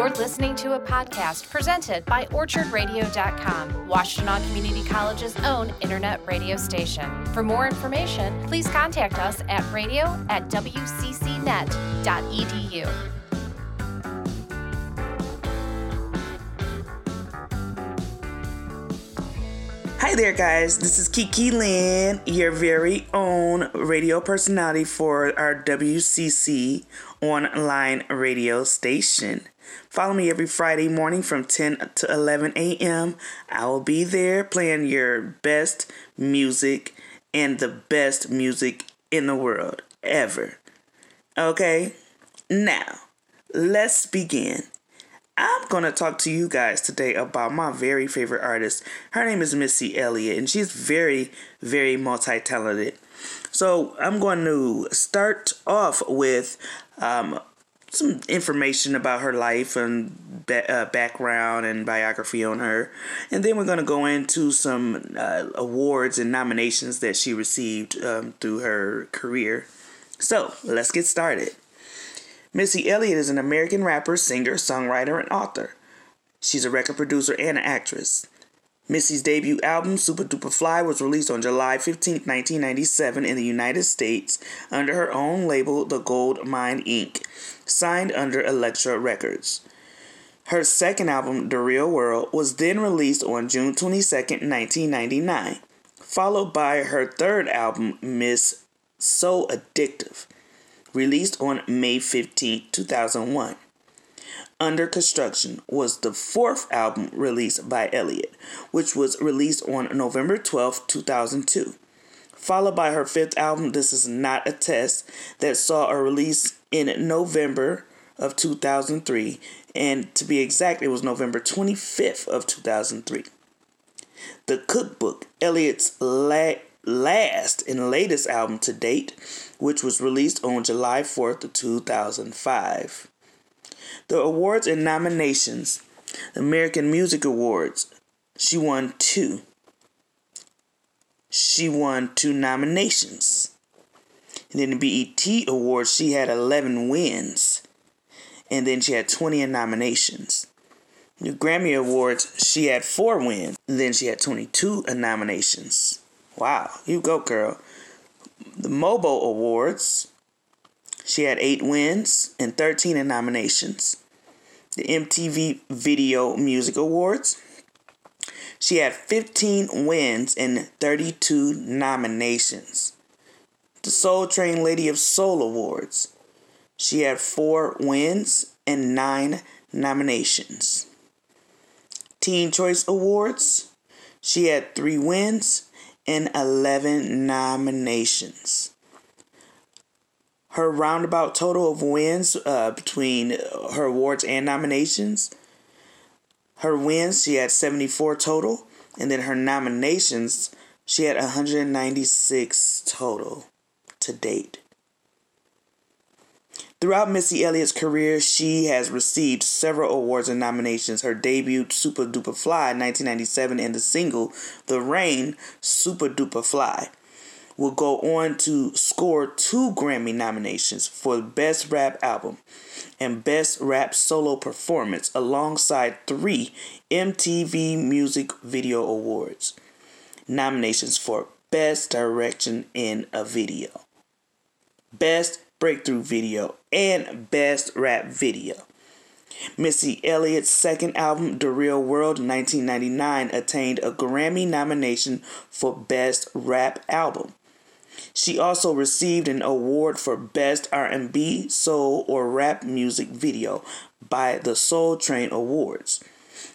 You're listening to a podcast presented by OrchardRadio.com, Washtenaw Community College's own internet radio station. For more information, please contact us at radio at wccnet.edu. there, guys. This is Kiki Lynn, your very own radio personality for our WCC online radio station. Follow me every Friday morning from 10 to 11 a.m. I will be there playing your best music and the best music in the world ever. Okay? Now, let's begin. I'm going to talk to you guys today about my very favorite artist. Her name is Missy Elliott, and she's very, very multi talented. So, I'm going to start off with um, some information about her life and uh, background and biography on her. And then we're going to go into some uh, awards and nominations that she received um, through her career. So, let's get started. Missy Elliott is an American rapper, singer, songwriter, and author. She's a record producer and an actress. Missy's debut album, Super Duper Fly, was released on July 15, 1997, in the United States under her own label, The Gold Mine Inc., signed under Elektra Records. Her second album, The Real World, was then released on June 22, 1999, followed by her third album, Miss So Addictive released on May 15, 2001. Under Construction was the fourth album released by Elliott, which was released on November 12, 2002. Followed by her fifth album, This Is Not a Test, that saw a release in November of 2003, and to be exact, it was November 25th of 2003. The Cookbook, Elliott's la- last and latest album to date, which was released on July 4th of 2005. The awards and nominations American Music Awards, she won two. She won two nominations. And then the BET Awards, she had 11 wins. And then she had 20 nominations. The Grammy Awards, she had four wins. And then she had 22 nominations. Wow, you go, girl. The MOBO Awards, she had eight wins and 13 nominations. The MTV Video Music Awards, she had 15 wins and 32 nominations. The Soul Train Lady of Soul Awards, she had four wins and nine nominations. Teen Choice Awards, she had three wins and 11 nominations. Her roundabout total of wins uh, between her awards and nominations, her wins, she had 74 total, and then her nominations, she had 196 total to date. Throughout Missy Elliott's career, she has received several awards and nominations. Her debut, Super Duper Fly, 1997, and the single, The Rain, Super Duper Fly, will go on to score two Grammy nominations for Best Rap Album and Best Rap Solo Performance, alongside three MTV Music Video Awards nominations for Best Direction in a Video, Best Breakthrough Video, and Best Rap Video. Missy Elliott's second album, The Real World, 1999, attained a Grammy nomination for Best Rap Album. She also received an award for Best R&B, Soul, or Rap Music Video by the Soul Train Awards.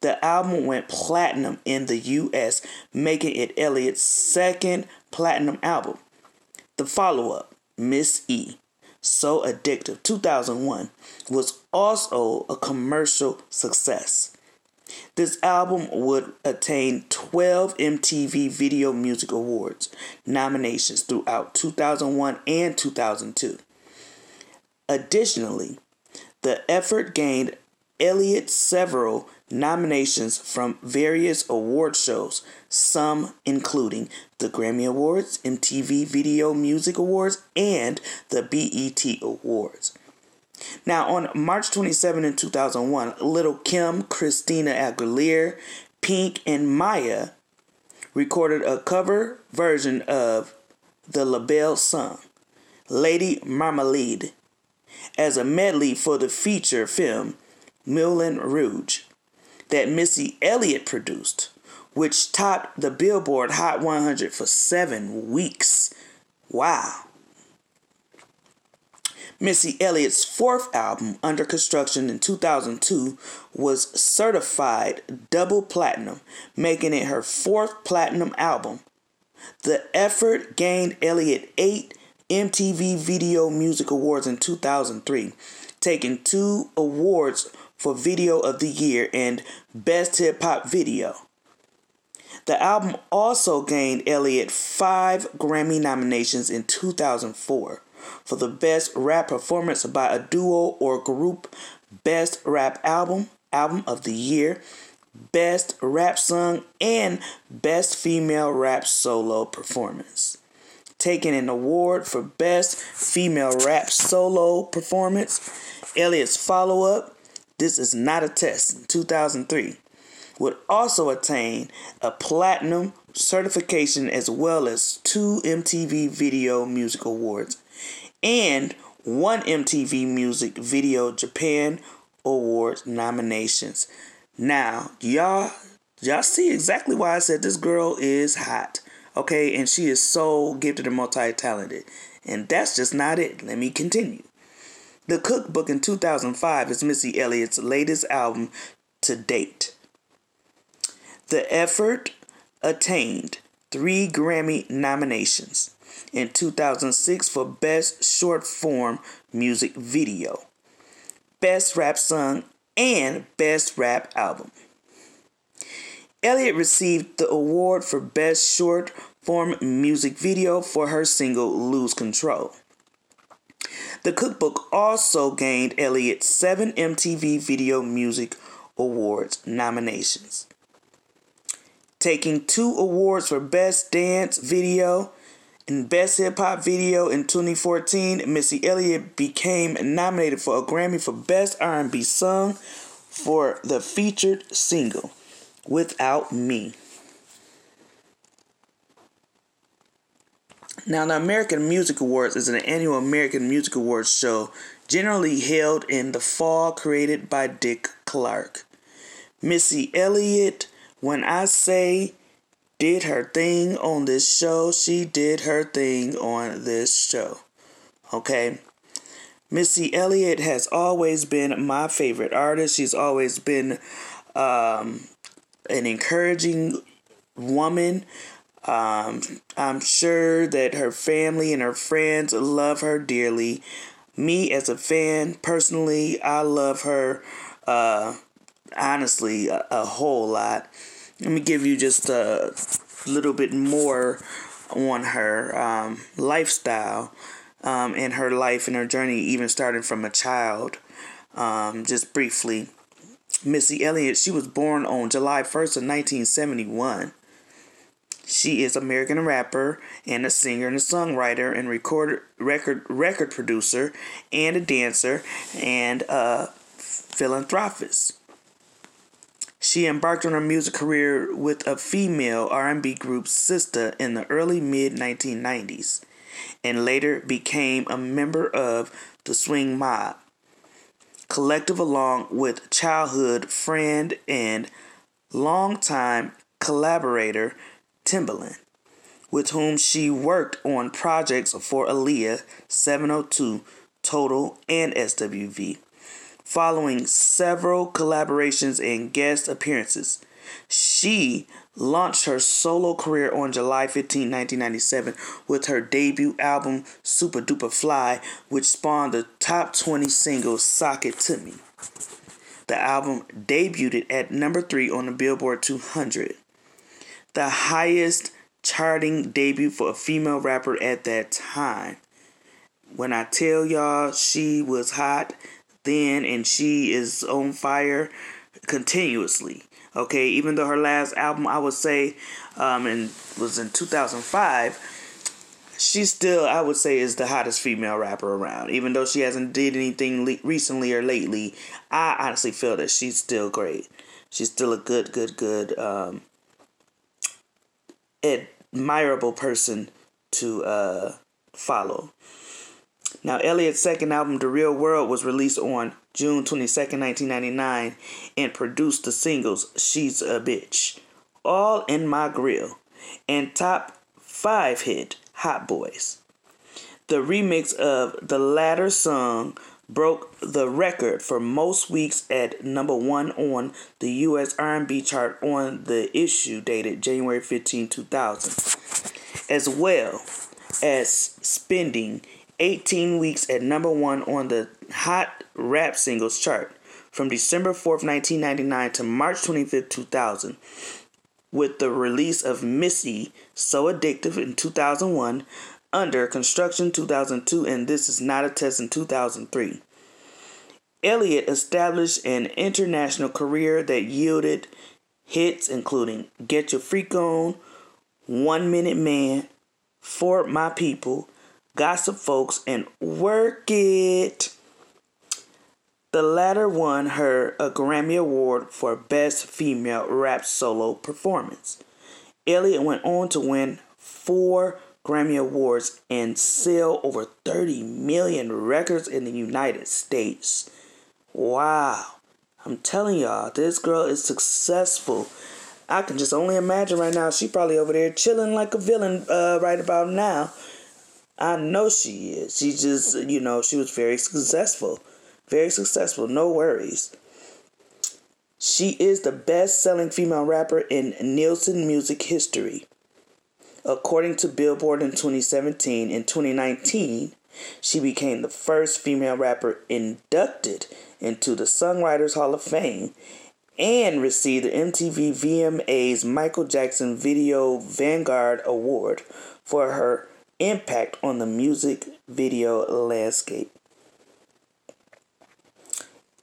The album went platinum in the US, making it Elliott's second platinum album. The follow-up, Miss E, so Addictive 2001 was also a commercial success. This album would attain 12 MTV Video Music Awards nominations throughout 2001 and 2002. Additionally, the effort gained Elliott several nominations from various award shows, some including the Grammy Awards, MTV Video Music Awards, and the BET Awards. Now, on March 27 in 2001, Lil' Kim, Christina Aguilera, Pink, and Mya recorded a cover version of the LaBelle song, Lady Marmalade, as a medley for the feature film Moulin Rouge that Missy Elliott produced, which topped the Billboard Hot 100 for seven weeks. Wow. Missy Elliott's fourth album, Under Construction in 2002, was certified double platinum, making it her fourth platinum album. The effort gained Elliott eight MTV Video Music Awards in 2003, taking two awards for Video of the Year and Best Hip Hop Video. The album also gained Elliott five Grammy nominations in 2004 for the Best Rap Performance by a Duo or Group, Best Rap Album, Album of the Year, Best Rap Song, and Best Female Rap Solo Performance. Taking an award for Best Female Rap Solo Performance, Elliott's follow up, This Is Not a Test, in 2003, would also attain a platinum certification as well as two MTV Video Music Awards and one MTV Music Video Japan Awards nominations. Now, y'all, y'all see exactly why I said this girl is hot. Okay, and she is so gifted and multi-talented. And that's just not it. Let me continue. The Cookbook in 2005 is Missy Elliott's latest album to date. The effort attained three Grammy nominations in 2006 for Best Short Form Music Video, Best Rap Song, and Best Rap Album. Elliott received the award for Best Short Form Music Video for her single Lose Control. The cookbook also gained Elliott seven MTV Video Music Awards nominations. Taking two awards for Best Dance Video and Best Hip Hop Video in 2014, Missy Elliott became nominated for a Grammy for Best R&B Song for the featured single Without Me. Now, the American Music Awards is an annual American Music Awards show generally held in the fall created by Dick Clark. Missy Elliott, when I say did her thing on this show. She did her thing on this show. Okay. Missy Elliott has always been my favorite artist. She's always been um, an encouraging woman. Um, I'm sure that her family and her friends love her dearly. Me, as a fan, personally, I love her uh, honestly a, a whole lot let me give you just a little bit more on her um, lifestyle um, and her life and her journey, even starting from a child. Um, just briefly, Missy Elliott, she was born on July 1st of 1971. She is American rapper and a singer and a songwriter and record record record producer and a dancer and a philanthropist. She embarked on her music career with a female R&B group Sista in the early mid 1990s and later became a member of the Swing Mob collective along with childhood friend and longtime collaborator Timbaland, with whom she worked on projects for Aaliyah, 702, Total, and SWV following several collaborations and guest appearances. She launched her solo career on July 15, 1997, with her debut album Super Duper Fly, which spawned the top 20 single Sock It To Me. The album debuted at number 3 on the Billboard 200, the highest charting debut for a female rapper at that time. When I tell y'all she was hot, then and she is on fire continuously. Okay, even though her last album I would say um and was in 2005 she still, I would say, is the hottest female rapper around. Even though she hasn't did anything le- recently or lately, I honestly feel that she's still great. She's still a good, good, good, um, admirable person to uh, follow. Now, Elliott's second album, The Real World, was released on June 22nd, 1999, and produced the singles She's a Bitch, All in My Grill, and top five hit Hot Boys. The remix of the latter song broke the record for most weeks at number 1 on the US R&B chart on the issue dated January 15, 2000, as well as spending 18 weeks at number 1 on the Hot Rap Singles chart from December 4th, 1999 to March 25th, 2000 with the release of Missy So Addictive in 2001, Under Construction 2002, and This Is Not a Test in 2003. Elliott established an international career that yielded hits including Get Your Freak On, One Minute Man, For My People, Gossip Folks, and Work It. The latter won her a Grammy Award for Best Female Rap Solo Performance. Elliott went on to win four Grammy Awards and sell over 30 million records in the United States. Wow. I'm telling y'all, this girl is successful. I can just only imagine right now, she probably over there chilling like a villain uh, right about now. I know she is. She just, you know, she was very successful. Very successful, no worries. She is the best selling female rapper in Nielsen music history. According to Billboard in 2017, in 2019, she became the first female rapper inducted into the Songwriters Hall of Fame and received the MTV VMA's Michael Jackson Video Vanguard Award for her impact on the music video landscape.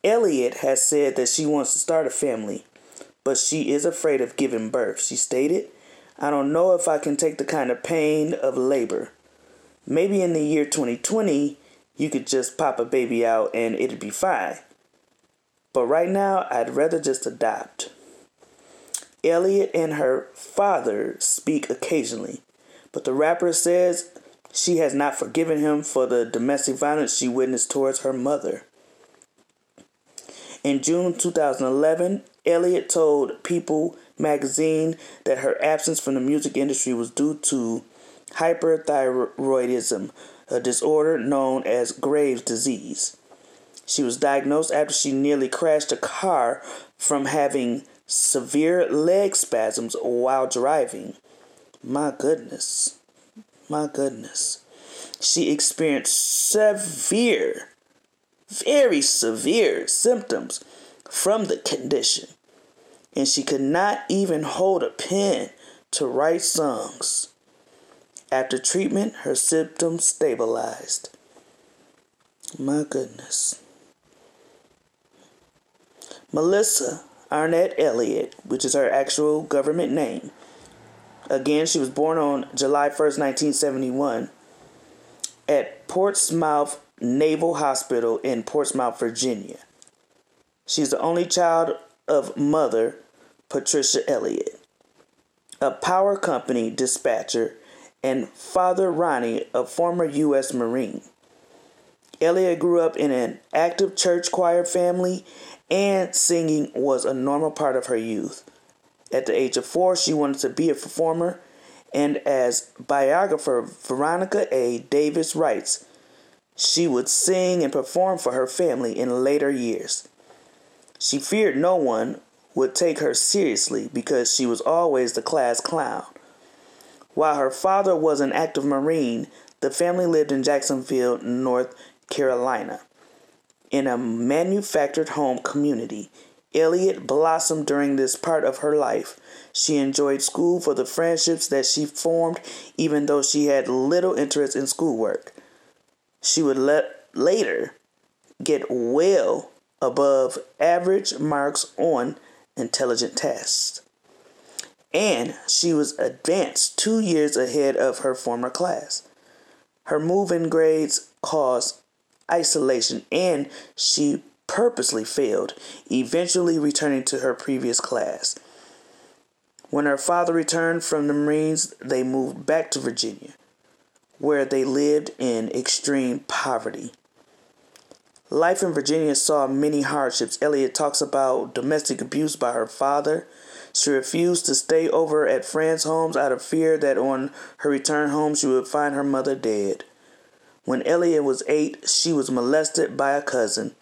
Elliott has said that she wants to start a family, but she is afraid of giving birth. She stated, I don't know if I can take the kind of pain of labor. Maybe in the year 2020, you could just pop a baby out and it'd be fine. But right now, I'd rather just adopt. Elliot and her father speak occasionally, but the rapper says she has not forgiven him for the domestic violence she witnessed towards her mother. In June 2011, Elliot told People magazine that her absence from the music industry was due to hyperthyroidism, a disorder known as Graves' disease. She was diagnosed after she nearly crashed a car from having severe leg spasms while driving. My goodness. My goodness. She experienced severe very severe symptoms from the condition, and she could not even hold a pen to write songs. After treatment, her symptoms stabilized. My goodness. Melissa Arnette Elliott, which is her actual government name. Again, she was born on July 1st, 1971, at Portsmouth, Naval Hospital in Portsmouth, Virginia. She's the only child of mother Patricia Elliott, a power company dispatcher, and father Ronnie, a former U.S. Marine. Elliott grew up in an active church choir family, and singing was a normal part of her youth. At the age of four, she wanted to be a performer, and as biographer Veronica A. Davis writes, she would sing and perform for her family in later years. She feared no one would take her seriously because she was always the class clown. While her father was an active Marine, the family lived in Jacksonville, North Carolina. In a manufactured home community, Elliott blossomed during this part of her life. She enjoyed school for the friendships that she formed, even though she had little interest in schoolwork she would later get well above average marks on intelligent tests. And she was advanced two years ahead of her former class. Her move in grades caused isolation and she purposely failed, eventually returning to her previous class. When her father returned from the Marines, they moved back to Virginia, where they lived in extreme poverty. Life in Virginia saw many hardships. Elliot talks about domestic abuse by her father. She refused to stay over at friends' homes out of fear that on her return home she would find her mother dead. When Elliot was eight, she was molested by a cousin.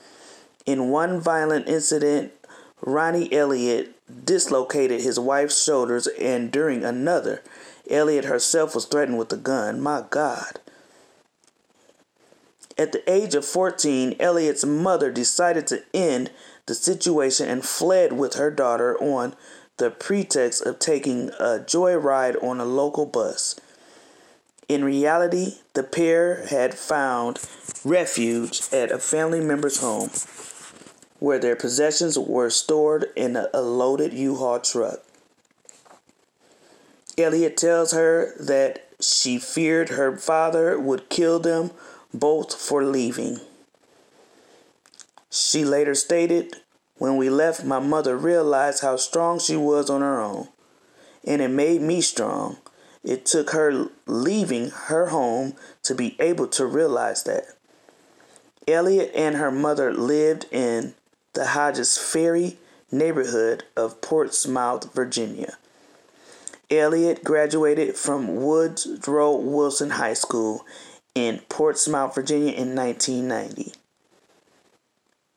In one violent incident, Ronnie Elliot dislocated his wife's shoulders, and during another, Elliot herself was threatened with a gun. My God. At the age of 14, Elliot's mother decided to end the situation and fled with her daughter on the pretext of taking a joyride on a local bus. In reality, the pair had found refuge at a family member's home where their possessions were stored in a, loaded U-Haul truck. Elliot tells her that she feared her father would kill them both for leaving. She later stated, When we left, my mother realized how strong she was on her own, and it made me strong. It took her leaving her home to be able to realize that. Elliot and her mother lived in the Hodges Ferry neighborhood of Portsmouth, Virginia. Elliott graduated from Woodrow Wilson High School in Portsmouth, Virginia in 1990.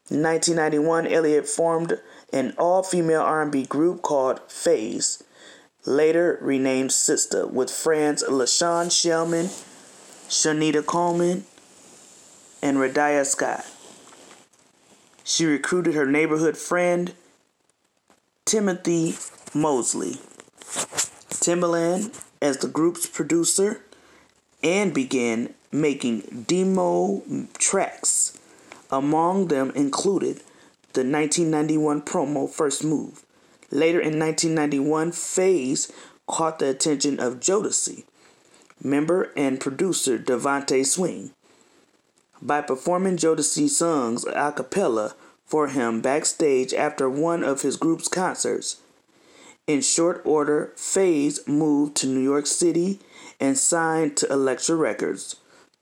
In 1991, Elliott formed an all-female R&B group called Fayze, later renamed Sista, with friends LaShawn Shellman, Chonita Coleman, and Radiah Scott. She recruited her neighborhood friend, Timothy Mosley, Timbaland as the group's producer, and began making demo tracks. Among them included the 1991 promo First Move. Later in 1991, Fayze caught the attention of Jodeci, member and producer DeVante Swing, by performing Jodeci's songs a cappella for him backstage after one of his group's concerts. In short order, Fayze moved to New York City and signed to Elektra Records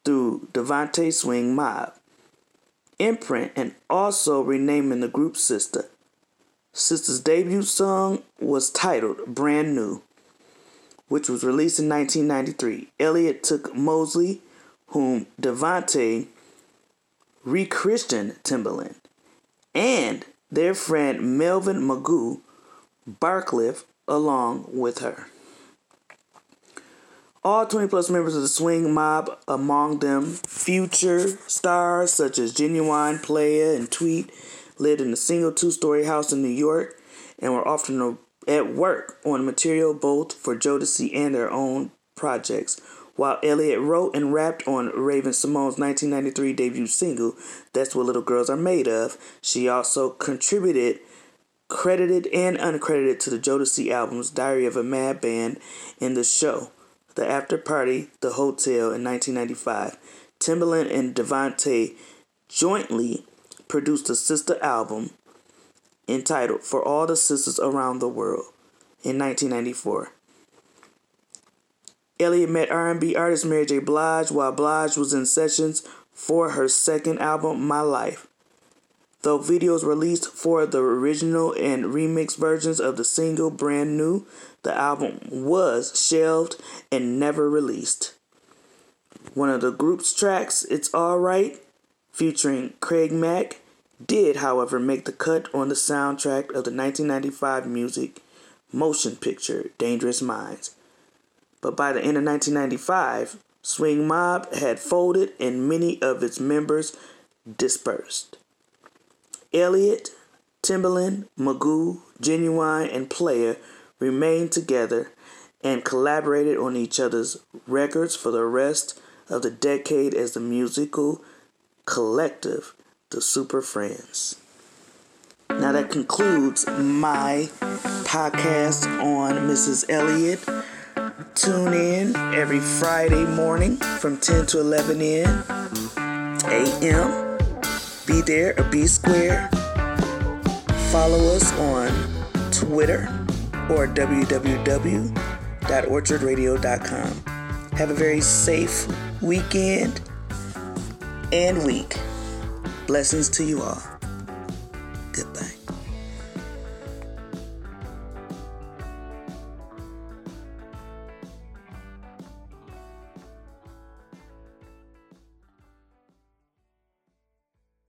through DeVante Swing Mob imprint and also renaming the group Sista. Sista's debut song was titled Brand New, which was released in 1993. Elliott took Mosley, whom DeVante re-christened Timbaland, and their friend Melvin Magoo Barcliff along with her. All 20 plus members of the swing mob, among them future stars such as Ginuwine, Playa, and Tweet, lived in a single two story house in New York and were often at work on material both for Jodeci and their own projects. While Elliott wrote and rapped on Raven-Symoné's 1993 debut single, That's What Little Girls Are Made Of, she also contributed, credited and uncredited, to the Jodeci albums Diary of a Mad Band and The Show, The After Party, The Hotel in 1995. Timbaland and DeVante jointly produced a sister album entitled For All the Sisters Around the World in 1994. Elliott met R&B artist Mary J. Blige while Blige was in sessions for her second album, My Life. Though videos released for the original and remix versions of the single Brand New, the album was shelved and never released. One of the group's tracks, It's Alright, featuring Craig Mack, did, however, make the cut on the soundtrack of the 1995 music motion picture Dangerous Minds. But by the end of 1995, Swing Mob had folded and many of its members dispersed. Elliott, Timbaland, Magoo, Ginuwine, and Playa remained together and collaborated on each other's records for the rest of the decade as the musical collective, the Super Friends. Now that concludes my podcast on Mrs. Elliott. Tune in every Friday morning from 10 to 11 a.m. Be there or be square. Follow us on Twitter or www.orchardradio.com. Have a very safe weekend and week. Blessings to you all. Goodbye.